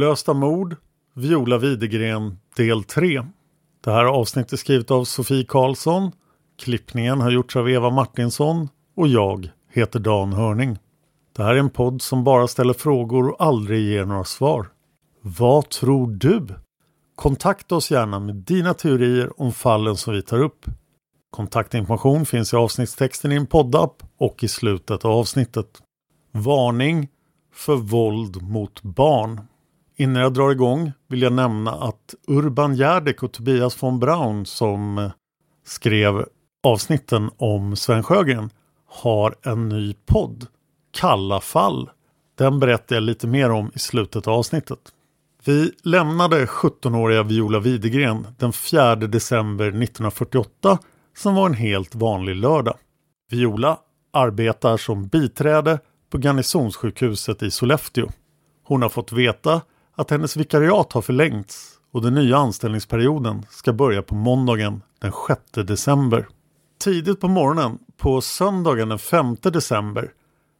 Olösta mord, Viola Widegren del 3. Det här avsnittet är skrivet av Sofie Karlsson. Klippningen har gjorts av Eva Martinsson och jag heter Dan Hörning. Det här är en podd som bara ställer frågor och aldrig ger några svar. Vad tror du? Kontakta oss gärna med dina teorier om fallen som vi tar upp. Kontaktinformation finns i avsnittstexten i en poddapp och i slutet av avsnittet. Varning för våld mot barn. Innan jag drar igång vill jag nämna att Urban Järdek och Tobias von Braun som skrev avsnitten om Sven Sjögren har en ny podd, Kalla fall. Den berättar jag lite mer om i slutet av avsnittet. Vi lämnade 17-åriga Viola Widegren den 4 december 1948 som var en helt vanlig lördag. Viola arbetar som biträde på Garnisonssjukhuset i Sollefteå. Hon har fått veta att hennes vikariat har förlängts och den nya anställningsperioden ska börja på måndagen den 6 december. Tidigt på morgonen på söndagen den 5 december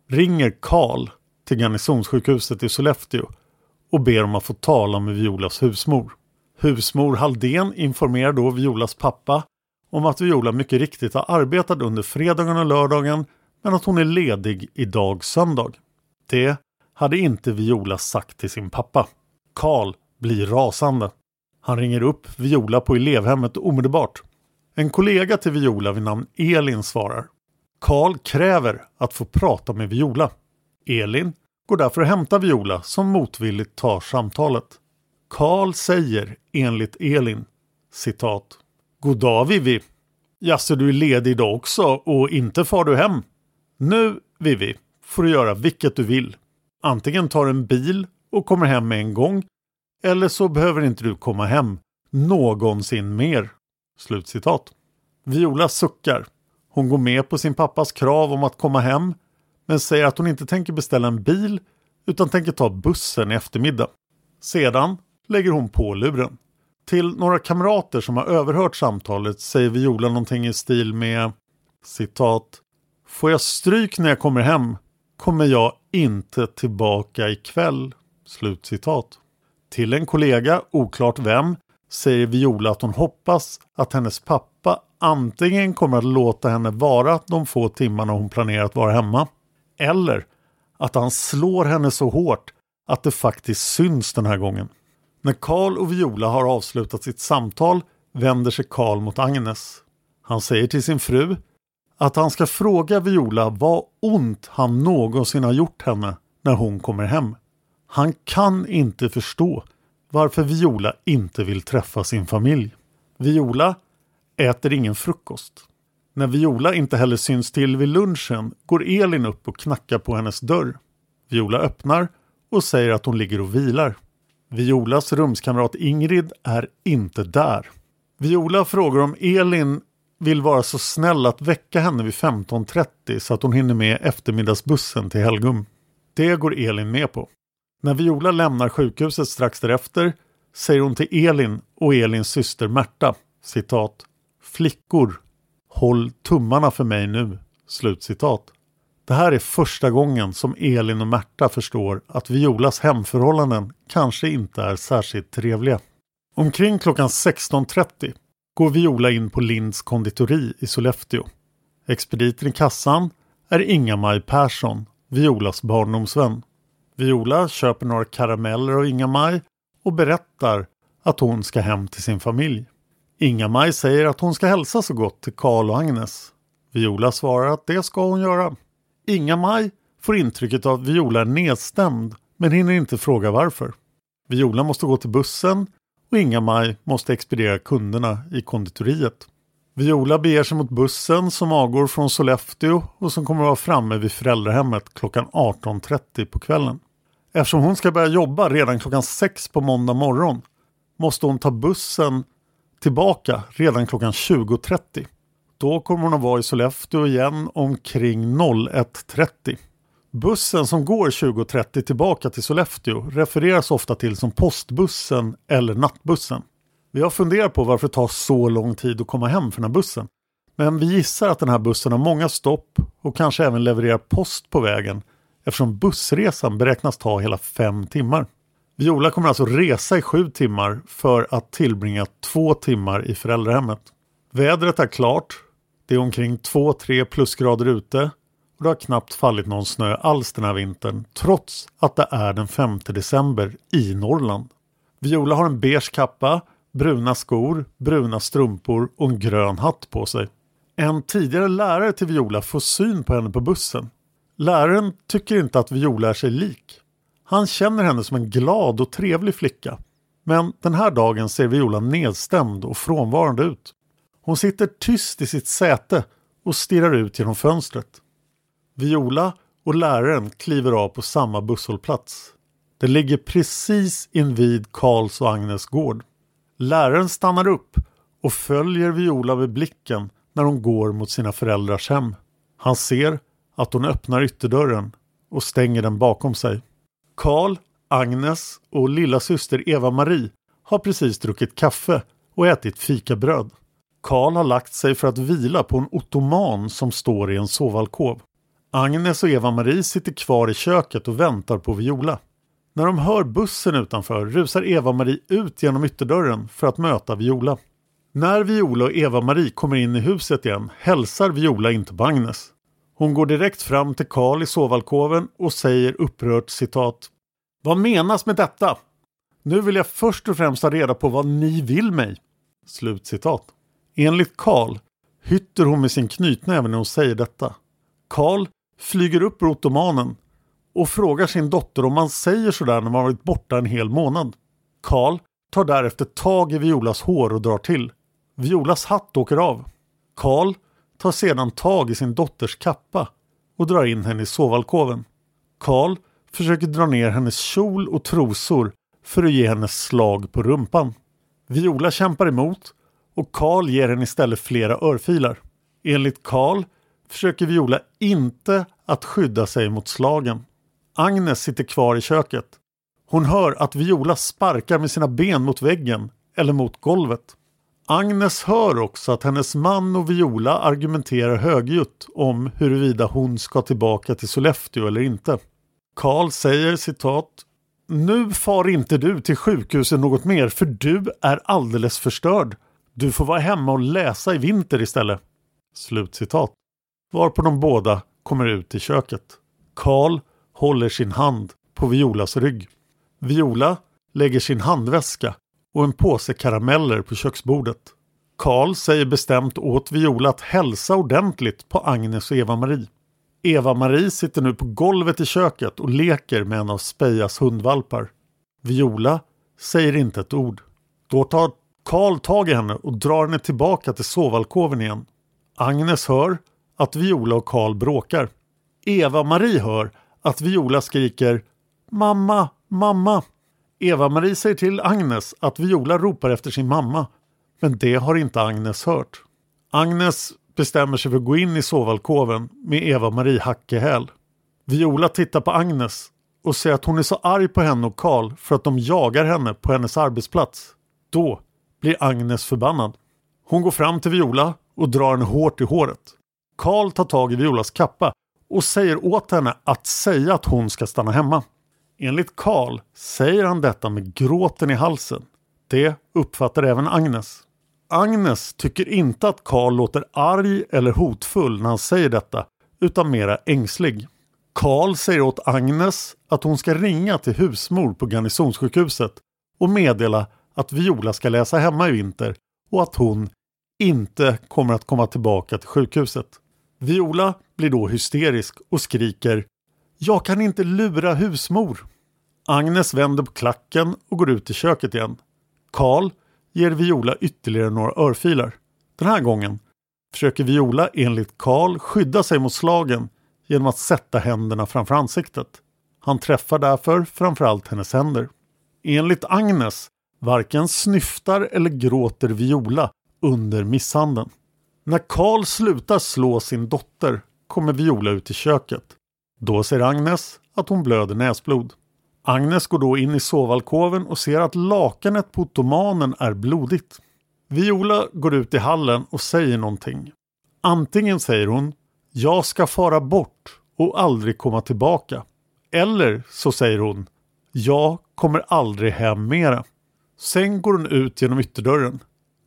ringer Karl till Garnisonssjukhuset i Sollefteå och ber om att få tala med Violas husmor. Husmor Halldén informerar då Violas pappa om att Viola mycket riktigt har arbetat under fredagen och lördagen men att hon är ledig idag söndag. Det hade inte Viola sagt till sin pappa. Karl blir rasande. Han ringer upp Viola på elevhemmet omedelbart. En kollega till Viola vid namn Elin svarar. Karl kräver att få prata med Viola. Elin går därför och hämtar Viola som motvilligt tar samtalet. Karl säger enligt Elin citat Goddag Vivi. Jaså du är ledig idag också och inte far du hem? Nu Vivi får du göra vilket du vill. Antingen tar en bil och kommer hem med en gång eller så behöver inte du komma hem någonsin mer. Slutcitat. Viola suckar. Hon går med på sin pappas krav om att komma hem men säger att hon inte tänker beställa en bil utan tänker ta bussen i eftermiddag. Sedan lägger hon på luren. Till några kamrater som har överhört samtalet säger Viola någonting i stil med citat Får jag stryk när jag kommer hem kommer jag inte tillbaka ikväll. Slutcitat. Till en kollega, oklart vem, säger Viola att hon hoppas att hennes pappa antingen kommer att låta henne vara de få timmarna hon planerar att vara hemma eller att han slår henne så hårt att det faktiskt syns den här gången. När Karl och Viola har avslutat sitt samtal vänder sig Karl mot Agnes. Han säger till sin fru att han ska fråga Viola vad ont han någonsin har gjort henne när hon kommer hem. Han kan inte förstå varför Viola inte vill träffa sin familj. Viola äter ingen frukost. När Viola inte heller syns till vid lunchen går Elin upp och knackar på hennes dörr. Viola öppnar och säger att hon ligger och vilar. Violas rumskamrat Ingrid är inte där. Viola frågar om Elin vill vara så snäll att väcka henne vid 15.30 så att hon hinner med eftermiddagsbussen till Helgum. Det går Elin med på. När Viola lämnar sjukhuset strax därefter säger hon till Elin och Elins syster Märta citat Flickor, håll tummarna för mig nu. Slutcitat. Det här är första gången som Elin och Märta förstår att Violas hemförhållanden kanske inte är särskilt trevliga. Omkring klockan 16.30 går Viola in på Linds konditori i Sollefteå. Expediten i kassan är Inga-Maj Persson, Violas barndomsvän. Viola köper några karameller av Inga-Maj och berättar att hon ska hem till sin familj. Inga-Maj säger att hon ska hälsa så gott till Karl och Agnes. Viola svarar att det ska hon göra. Inga-Maj får intrycket av att Viola är nedstämd men hinner inte fråga varför. Viola måste gå till bussen och Inga-Maj måste expediera kunderna i konditoriet. Viola beger sig mot bussen som avgår från Sollefteå och som kommer att vara framme vid föräldrahemmet klockan 18.30 på kvällen. Eftersom hon ska börja jobba redan klockan 6 på måndag morgon måste hon ta bussen tillbaka redan klockan 20.30. Då kommer hon att vara i Sollefteå igen omkring 01.30. Bussen som går 20.30 tillbaka till Sollefteå refereras ofta till som postbussen eller nattbussen. Vi har funderat på varför det tar så lång tid att komma hem för den här bussen. Men vi gissar att den här bussen har många stopp och kanske även levererar post på vägen eftersom bussresan beräknas ta hela fem timmar. Viola kommer alltså resa i sju timmar för att tillbringa två timmar i föräldrahemmet. Vädret är klart. Det är omkring 2-3 plusgrader ute och det har knappt fallit någon snö alls den här vintern trots att det är den 5 december i Norrland. Viola har en beige kappa, bruna skor, bruna strumpor och en grön hatt på sig. En tidigare lärare till Viola får syn på henne på bussen. Läraren tycker inte att Viola är sig lik. Han känner henne som en glad och trevlig flicka. Men den här dagen ser Viola nedstämd och frånvarande ut. Hon sitter tyst i sitt säte och stirrar ut genom fönstret. Viola och läraren kliver av på samma busshållplats. Det ligger precis invid Karls och Agnes gård. Läraren stannar upp och följer Viola med blicken när hon går mot sina föräldrars hem. Han ser att hon öppnar ytterdörren och stänger den bakom sig. Karl, Agnes och lilla syster Eva-Marie har precis druckit kaffe och ätit fikabröd. Karl har lagt sig för att vila på en ottoman som står i en sovalkov. Agnes och Eva-Marie sitter kvar i köket och väntar på Viola. När de hör bussen utanför rusar Eva-Marie ut genom ytterdörren för att möta Viola. När Viola och Eva-Marie kommer in i huset igen hälsar Viola inte på Agnes. Hon går direkt fram till Karl i sovalkoven och säger upprört citat Vad menas med detta? Nu vill jag först och främst ha reda på vad ni vill mig. Slutcitat. Enligt Karl hytter hon med sin knytnäve när hon säger detta. Karl flyger upp ur ottomanen och frågar sin dotter om man säger sådär när man varit borta en hel månad. Karl tar därefter tag i Violas hår och drar till. Violas hatt åker av. Karl tar sedan tag i sin dotters kappa och drar in henne i sovalkoven. Karl försöker dra ner hennes kjol och trosor för att ge henne slag på rumpan. Viola kämpar emot och Karl ger henne istället flera örfilar. Enligt Karl försöker Viola inte att skydda sig mot slagen. Agnes sitter kvar i köket. Hon hör att Viola sparkar med sina ben mot väggen eller mot golvet. Agnes hör också att hennes man och Viola argumenterar högljutt om huruvida hon ska tillbaka till Sollefteå eller inte. Karl säger citat Nu far inte du till sjukhuset något mer för du är alldeles förstörd. Du får vara hemma och läsa i vinter istället. Slutcitat. Varpå de båda kommer ut i köket. Karl håller sin hand på Violas rygg. Viola lägger sin handväska och en påse karameller på köksbordet. Karl säger bestämt åt Viola att hälsa ordentligt på Agnes och Eva-Marie. Eva-Marie sitter nu på golvet i köket och leker med en av Spejas hundvalpar. Viola säger inte ett ord. Då tar Karl tag i henne och drar henne tillbaka till sovalkoven igen. Agnes hör att Viola och Karl bråkar. Eva-Marie hör att Viola skriker Mamma, mamma. Eva-Marie säger till Agnes att Viola ropar efter sin mamma. Men det har inte Agnes hört. Agnes bestämmer sig för att gå in i sovalkoven med Eva-Marie hack i häl. Viola tittar på Agnes och säger att hon är så arg på henne och Karl för att de jagar henne på hennes arbetsplats. Då blir Agnes förbannad. Hon går fram till Viola och drar henne hårt i håret. Karl tar tag i Violas kappa och säger åt henne att säga att hon ska stanna hemma. Enligt Karl säger han detta med gråten i halsen. Det uppfattar även Agnes. Agnes tycker inte att Karl låter arg eller hotfull när han säger detta, utan mera ängslig. Karl säger åt Agnes att hon ska ringa till husmor på garnisonssjukhuset och meddela att Viola ska läsa hemma i vinter och att hon inte kommer att komma tillbaka till sjukhuset. Viola blir då hysterisk och skriker Jag kan inte lura husmor. Agnes vänder på klacken och går ut i köket igen. Karl ger Viola ytterligare några örfilar. Den här gången försöker Viola enligt Karl skydda sig mot slagen genom att sätta händerna framför ansiktet. Han träffar därför framförallt hennes händer. Enligt Agnes varken snyftar eller gråter Viola under misshandeln. När Karl slutar slå sin dotter kommer Viola ut i köket. Då ser Agnes att hon blöder näsblod. Agnes går då in i sovalkoven och ser att lakanet på ottomanen är blodigt. Viola går ut i hallen och säger någonting. Antingen säger hon ”Jag ska fara bort och aldrig komma tillbaka” eller så säger hon ”Jag kommer aldrig hem mera”. Sen går hon ut genom ytterdörren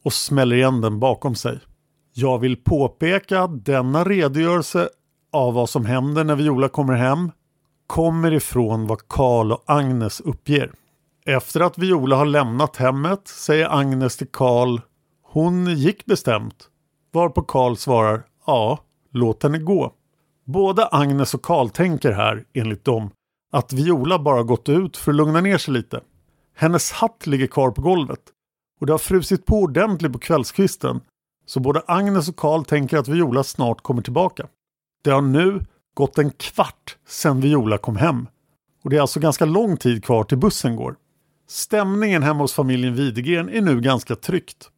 och smäller igen den bakom sig. Jag vill påpeka att denna redogörelse av vad som händer när Viola kommer hem kommer ifrån vad Karl och Agnes uppger. Efter att Viola har lämnat hemmet säger Agnes till Karl Hon gick bestämt. Varpå Karl svarar Ja, låt henne gå. Både Agnes och Karl tänker här, enligt dem, att Viola bara gått ut för att lugna ner sig lite. Hennes hatt ligger kvar på golvet och det har frusit på ordentligt på kvällskvisten så både Agnes och Karl tänker att Viola snart kommer tillbaka. Det har nu gått en kvart sedan Viola kom hem och det är alltså ganska lång tid kvar till bussen går. Stämningen hemma hos familjen Widegren är nu ganska tryckt.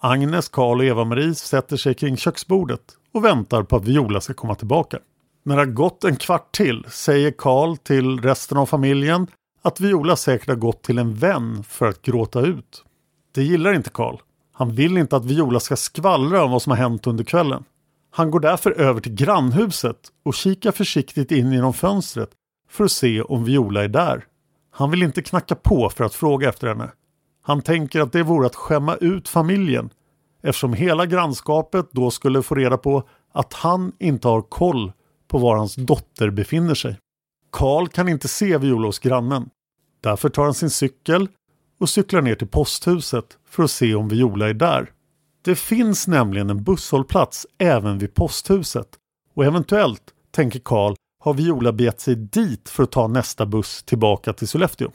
Agnes, Karl och Eva-Marie sätter sig kring köksbordet och väntar på att Viola ska komma tillbaka. När det har gått en kvart till säger Karl till resten av familjen att Viola säkert har gått till en vän för att gråta ut. Det gillar inte Karl. Han vill inte att Viola ska skvallra om vad som har hänt under kvällen. Han går därför över till grannhuset och kikar försiktigt in genom fönstret för att se om Viola är där. Han vill inte knacka på för att fråga efter henne. Han tänker att det vore att skämma ut familjen eftersom hela grannskapet då skulle få reda på att han inte har koll på var hans dotter befinner sig. Karl kan inte se Viola hos grannen. Därför tar han sin cykel och cyklar ner till posthuset för att se om Viola är där. Det finns nämligen en busshållplats även vid posthuset och eventuellt, tänker Karl, har Viola begett sig dit för att ta nästa buss tillbaka till Sollefteå.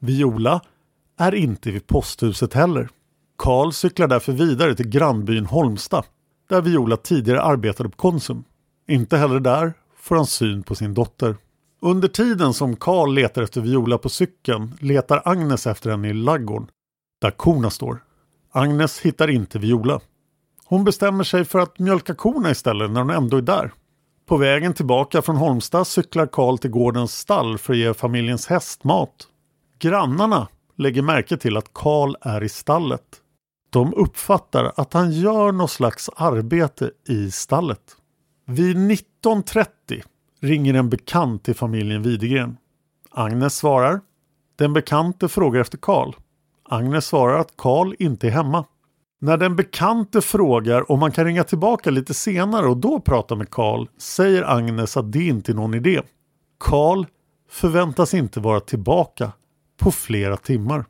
Viola är inte vid posthuset heller. Karl cyklar därför vidare till grannbyn Holmsta där Viola tidigare arbetade på Konsum. Inte heller där får han syn på sin dotter. Under tiden som Karl letar efter Viola på cykeln letar Agnes efter henne i laggården där korna står. Agnes hittar inte Viola. Hon bestämmer sig för att mjölka korna istället när hon ändå är där. På vägen tillbaka från Holmstad cyklar Karl till gårdens stall för att ge familjens häst mat. Grannarna lägger märke till att Karl är i stallet. De uppfattar att han gör något slags arbete i stallet. Vid 19.30 ringer en bekant till familjen Widegren. Agnes svarar. Den bekante frågar efter Karl. Agnes svarar att Karl inte är hemma. När den bekante frågar om man kan ringa tillbaka lite senare och då prata med Karl säger Agnes att det inte är någon idé. Karl förväntas inte vara tillbaka på flera timmar.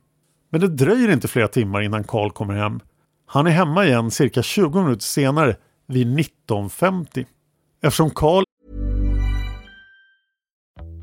Men det dröjer inte flera timmar innan Karl kommer hem. Han är hemma igen cirka 20 minuter senare vid 19.50. Eftersom Karl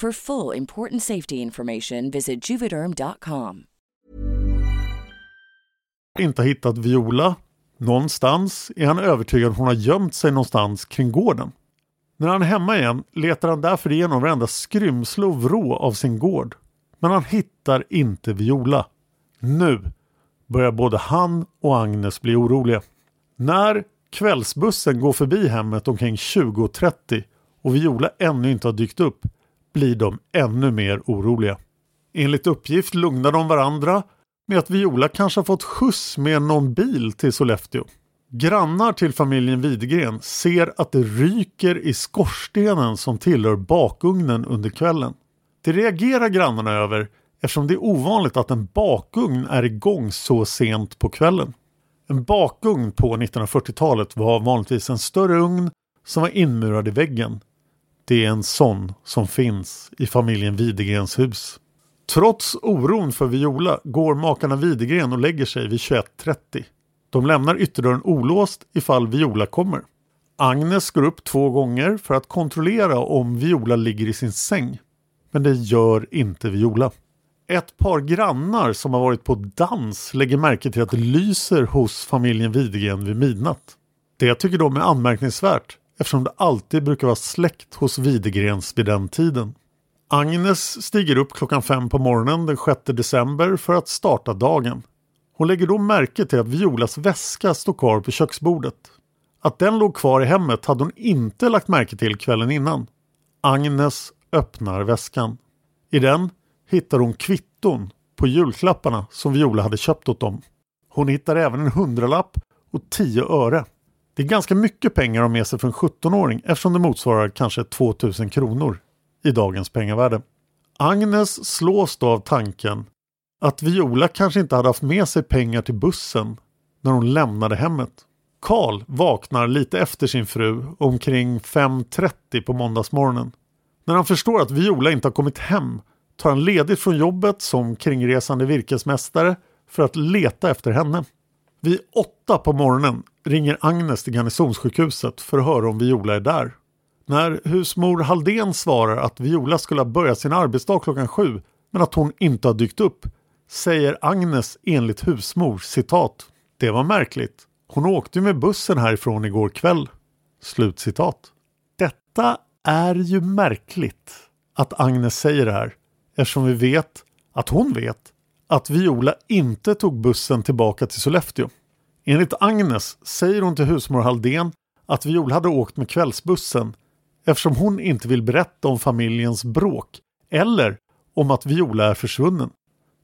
For full important safety information, visit juvederm.com. inte hittat Viola någonstans är han övertygad att hon har gömt sig någonstans kring gården. När han är hemma igen letar han därför igenom varenda skrymsle och vrå av sin gård. Men han hittar inte Viola. Nu börjar både han och Agnes bli oroliga. När kvällsbussen går förbi hemmet omkring 20.30 och Viola ännu inte har dykt upp blir de ännu mer oroliga. Enligt uppgift lugnar de varandra med att Viola kanske har fått skjuts med någon bil till Sollefteå. Grannar till familjen Widegren ser att det ryker i skorstenen som tillhör bakugnen under kvällen. Det reagerar grannarna över eftersom det är ovanligt att en bakugn är igång så sent på kvällen. En bakugn på 1940-talet var vanligtvis en större ugn som var inmurad i väggen. Det är en sån som finns i familjen Widegrens hus. Trots oron för Viola går makarna Widegren och lägger sig vid 21.30. De lämnar ytterdörren olåst ifall Viola kommer. Agnes går upp två gånger för att kontrollera om Viola ligger i sin säng. Men det gör inte Viola. Ett par grannar som har varit på dans lägger märke till att det lyser hos familjen Widegren vid midnatt. Det tycker de är anmärkningsvärt eftersom det alltid brukar vara släkt hos Widegrens vid den tiden. Agnes stiger upp klockan fem på morgonen den 6 december för att starta dagen. Hon lägger då märke till att Violas väska står kvar på köksbordet. Att den låg kvar i hemmet hade hon inte lagt märke till kvällen innan. Agnes öppnar väskan. I den hittar hon kvitton på julklapparna som Viola hade köpt åt dem. Hon hittar även en hundralapp och tio öre. Det är ganska mycket pengar att ha med sig för en 17-åring eftersom det motsvarar kanske 2000 kronor i dagens pengavärde. Agnes slås då av tanken att Viola kanske inte hade haft med sig pengar till bussen när hon lämnade hemmet. Karl vaknar lite efter sin fru omkring 5.30 på måndagsmorgonen. När han förstår att Viola inte har kommit hem tar han ledigt från jobbet som kringresande virkesmästare för att leta efter henne. Vid åtta på morgonen ringer Agnes till Garnisonssjukhuset för att höra om Viola är där. När husmor Halldén svarar att Viola skulle ha börjat sin arbetsdag klockan sju men att hon inte har dykt upp säger Agnes enligt husmor citat Det var märkligt. Hon åkte ju med bussen härifrån igår kväll. Slutcitat. Detta är ju märkligt att Agnes säger det här eftersom vi vet att hon vet att Viola inte tog bussen tillbaka till Sollefteå. Enligt Agnes säger hon till husmor Halldén att Viola hade åkt med kvällsbussen eftersom hon inte vill berätta om familjens bråk eller om att Viola är försvunnen.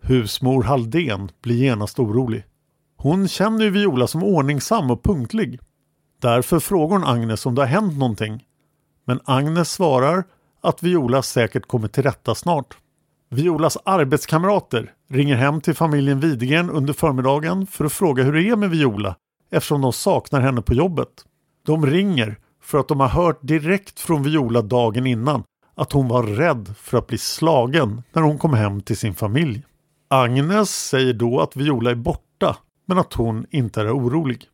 Husmor Halldén blir genast orolig. Hon känner ju Viola som ordningsam och punktlig. Därför frågar hon Agnes om det har hänt någonting. Men Agnes svarar att Viola säkert kommer till rätta snart. Violas arbetskamrater ringer hem till familjen Widegren under förmiddagen för att fråga hur det är med Viola eftersom de saknar henne på jobbet. De ringer för att de har hört direkt från Viola dagen innan att hon var rädd för att bli slagen när hon kom hem till sin familj. Agnes säger då att Viola är borta men att hon inte är orolig.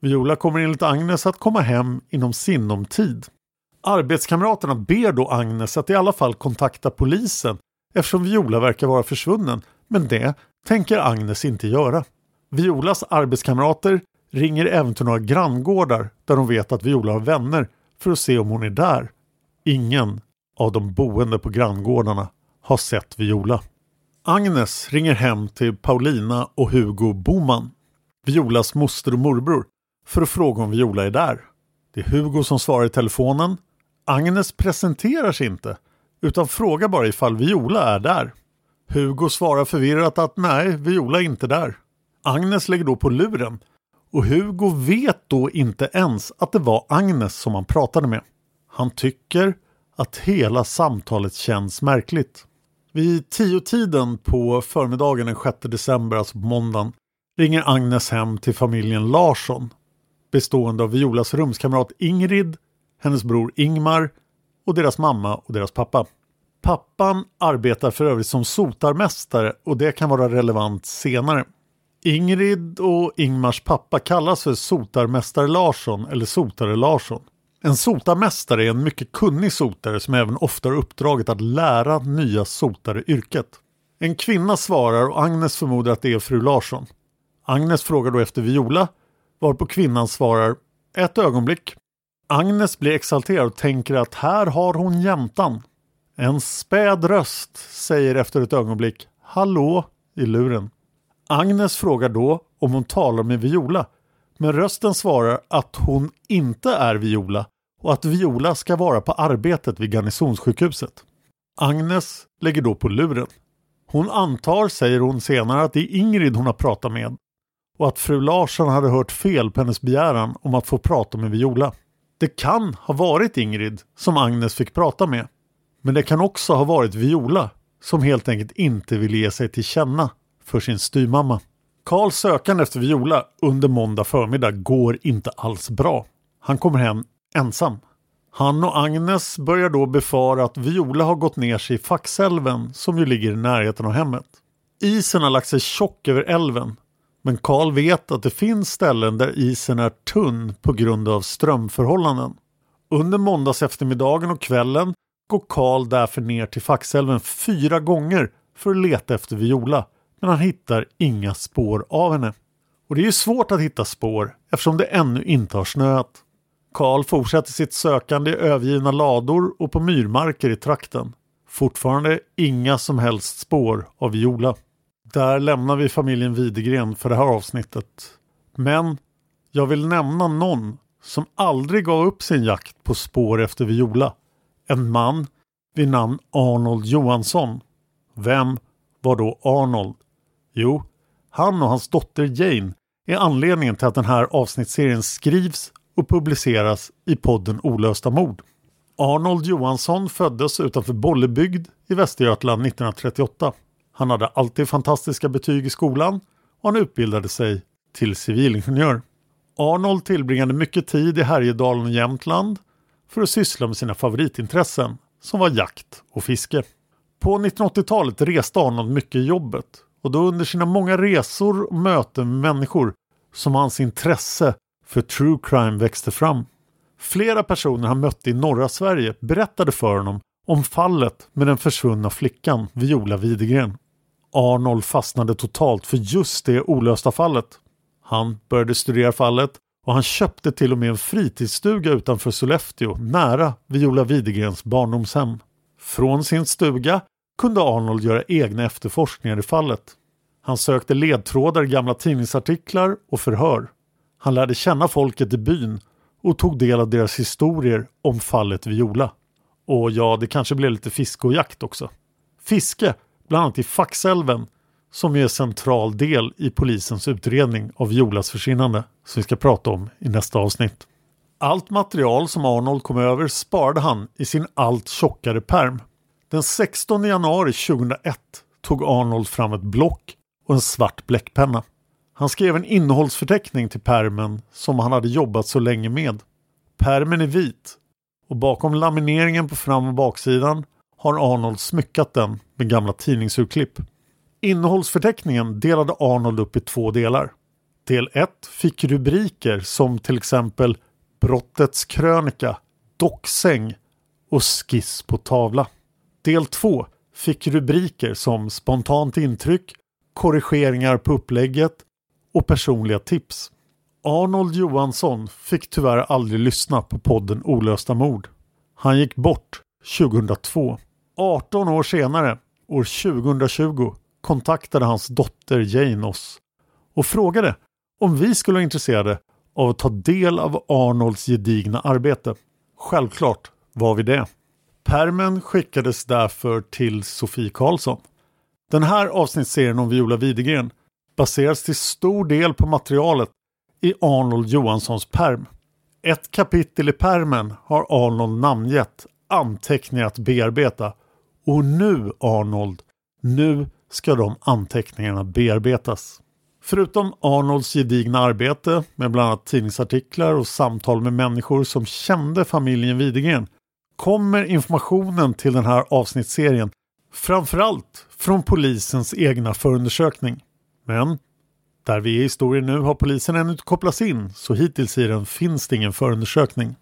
Viola kommer enligt Agnes att komma hem inom sinom tid. Arbetskamraterna ber då Agnes att i alla fall kontakta polisen eftersom Viola verkar vara försvunnen men det tänker Agnes inte göra. Violas arbetskamrater ringer även till några granngårdar där de vet att Viola har vänner för att se om hon är där. Ingen av de boende på granngårdarna har sett Viola. Agnes ringer hem till Paulina och Hugo Boman, Violas moster och morbror, för att fråga om Viola är där. Det är Hugo som svarar i telefonen. Agnes presenterar sig inte utan frågar bara ifall Viola är där. Hugo svarar förvirrat att nej, Viola är inte där. Agnes lägger då på luren och Hugo vet då inte ens att det var Agnes som han pratade med. Han tycker att hela samtalet känns märkligt. Vid tio-tiden på förmiddagen den 6 december, alltså på måndagen, ringer Agnes hem till familjen Larsson bestående av Violas rumskamrat Ingrid, hennes bror Ingmar och deras mamma och deras pappa. Pappan arbetar för övrigt som sotarmästare och det kan vara relevant senare. Ingrid och Ingmars pappa kallas för sotarmästare Larsson eller sotare Larsson. En sotarmästare är en mycket kunnig sotare som även ofta har uppdraget att lära nya sotare yrket. En kvinna svarar och Agnes förmodar att det är fru Larsson. Agnes frågar då efter Viola varpå kvinnan svarar ett ögonblick. Agnes blir exalterad och tänker att här har hon jäntan. En späd röst säger efter ett ögonblick Hallå i luren. Agnes frågar då om hon talar med Viola men rösten svarar att hon inte är Viola och att Viola ska vara på arbetet vid garnisonssjukhuset. Agnes lägger då på luren. Hon antar, säger hon senare, att det är Ingrid hon har pratat med och att fru Larsson hade hört fel på hennes begäran om att få prata med Viola. Det kan ha varit Ingrid som Agnes fick prata med. Men det kan också ha varit Viola som helt enkelt inte ville ge sig till känna för sin styrmamma. Karls sökande efter Viola under måndag förmiddag går inte alls bra. Han kommer hem ensam. Han och Agnes börjar då befara att Viola har gått ner sig i Faxälven som ju ligger i närheten av hemmet. Isen har lagt sig tjock över älven men Karl vet att det finns ställen där isen är tunn på grund av strömförhållanden. Under måndags eftermiddagen och kvällen går Karl därför ner till Faxälven fyra gånger för att leta efter Viola men han hittar inga spår av henne. Och det är ju svårt att hitta spår eftersom det ännu inte har snöat. Karl fortsätter sitt sökande i övergivna lador och på myrmarker i trakten. Fortfarande inga som helst spår av Viola. Där lämnar vi familjen Widegren för det här avsnittet. Men jag vill nämna någon som aldrig gav upp sin jakt på spår efter Viola. En man vid namn Arnold Johansson. Vem var då Arnold? Jo, han och hans dotter Jane är anledningen till att den här avsnittsserien skrivs och publiceras i podden Olösta mord. Arnold Johansson föddes utanför Bollebygd i Västergötland 1938. Han hade alltid fantastiska betyg i skolan och han utbildade sig till civilingenjör. Arnold tillbringade mycket tid i Härjedalen och Jämtland för att syssla med sina favoritintressen som var jakt och fiske. På 1980-talet reste Arnold mycket i jobbet och då under sina många resor och möten med människor som hans intresse för true crime växte fram. Flera personer han mötte i norra Sverige berättade för honom om fallet med den försvunna flickan Viola Widegren. Arnold fastnade totalt för just det olösta fallet. Han började studera fallet och han köpte till och med en fritidsstuga utanför Sollefteå nära Viola Widegrens barndomshem. Från sin stuga kunde Arnold göra egna efterforskningar i fallet. Han sökte ledtrådar i gamla tidningsartiklar och förhör. Han lärde känna folket i byn och tog del av deras historier om fallet Viola. Och ja, det kanske blev lite fiske och jakt också. Fiske, bland annat i Faxälven, som är en central del i polisens utredning av Violas försvinnande, som vi ska prata om i nästa avsnitt. Allt material som Arnold kom över sparade han i sin allt tjockare perm. Den 16 januari 2001 tog Arnold fram ett block och en svart bläckpenna. Han skrev en innehållsförteckning till permen som han hade jobbat så länge med. Permen är vit och bakom lamineringen på fram och baksidan har Arnold smyckat den med gamla tidningsurklipp. Innehållsförteckningen delade Arnold upp i två delar. Del 1 fick rubriker som till exempel Brottets krönika, Docksäng och Skiss på tavla. Del 2 fick rubriker som Spontant intryck, Korrigeringar på upplägget och Personliga tips. Arnold Johansson fick tyvärr aldrig lyssna på podden Olösta mord. Han gick bort 2002. 18 år senare, år 2020, kontaktade hans dotter Jane oss och frågade om vi skulle vara intresserade av att ta del av Arnolds gedigna arbete. Självklart var vi det. Permen skickades därför till Sofie Karlsson. Den här avsnittsserien om Viola Widegren baseras till stor del på materialet i Arnold Johanssons perm. Ett kapitel i permen har Arnold namngett anteckningar att bearbeta. Och nu Arnold, nu ska de anteckningarna bearbetas. Förutom Arnolds gedigna arbete med bland annat tidningsartiklar och samtal med människor som kände familjen Widegren kommer informationen till den här avsnittsserien framförallt från polisens egna förundersökning. Men där vi är i historien nu har polisen ännu inte kopplats in så hittills i den finns det ingen förundersökning.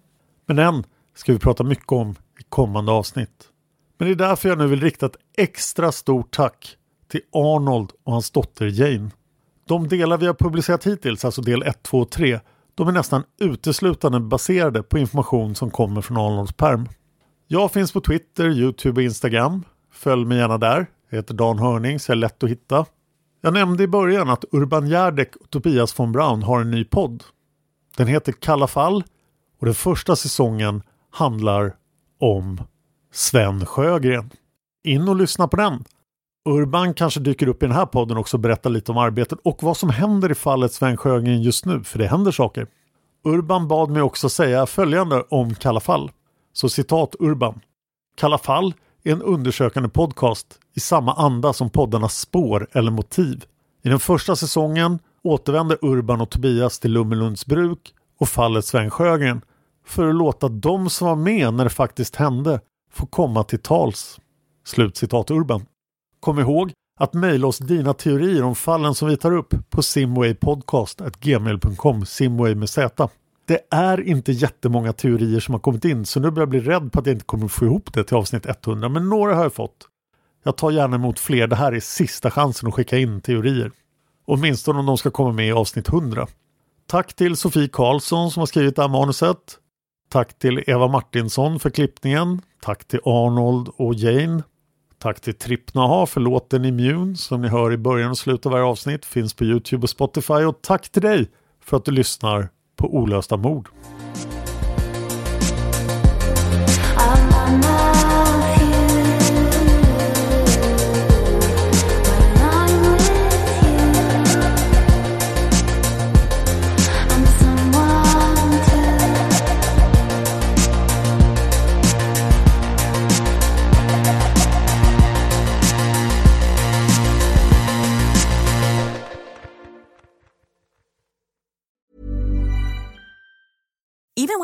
Men den ska vi prata mycket om i kommande avsnitt. Men det är därför jag nu vill rikta ett extra stort tack till Arnold och hans dotter Jane. De delar vi har publicerat hittills, alltså del 1, 2 och 3, de är nästan uteslutande baserade på information som kommer från Arnolds perm. Jag finns på Twitter, Youtube och Instagram. Följ mig gärna där. Jag heter Dan Hörning så jag är lätt att hitta. Jag nämnde i början att Urban Järdek och Tobias von Braun har en ny podd. Den heter Kalla fall och den första säsongen handlar om Sven Sjögren. In och lyssna på den. Urban kanske dyker upp i den här podden också och berättar lite om arbetet och vad som händer i fallet Sven Sjögren just nu, för det händer saker. Urban bad mig också säga följande om Kalla fall. Så citat Urban. Kalla fall är en undersökande podcast i samma anda som poddarnas Spår eller Motiv. I den första säsongen återvänder Urban och Tobias till Lummelunds bruk och fallet Sven Sjögren för att låta de som var med när det faktiskt hände få komma till tals. Slutcitat Urban. Kom ihåg att mejla oss dina teorier om fallen som vi tar upp på simwaypodcast.gmail.com simway med z. Det är inte jättemånga teorier som har kommit in så nu börjar jag bli rädd på att jag inte kommer få ihop det till avsnitt 100 men några har jag fått. Jag tar gärna emot fler, det här är sista chansen att skicka in teorier. Åtminstone om de ska komma med i avsnitt 100. Tack till Sofie Karlsson som har skrivit det här manuset. Tack till Eva Martinsson för klippningen. Tack till Arnold och Jane. Tack till Trippnaha för låten Immune som ni hör i början och slutet av varje avsnitt. Finns på Youtube och Spotify. Och tack till dig för att du lyssnar på Olösta mord.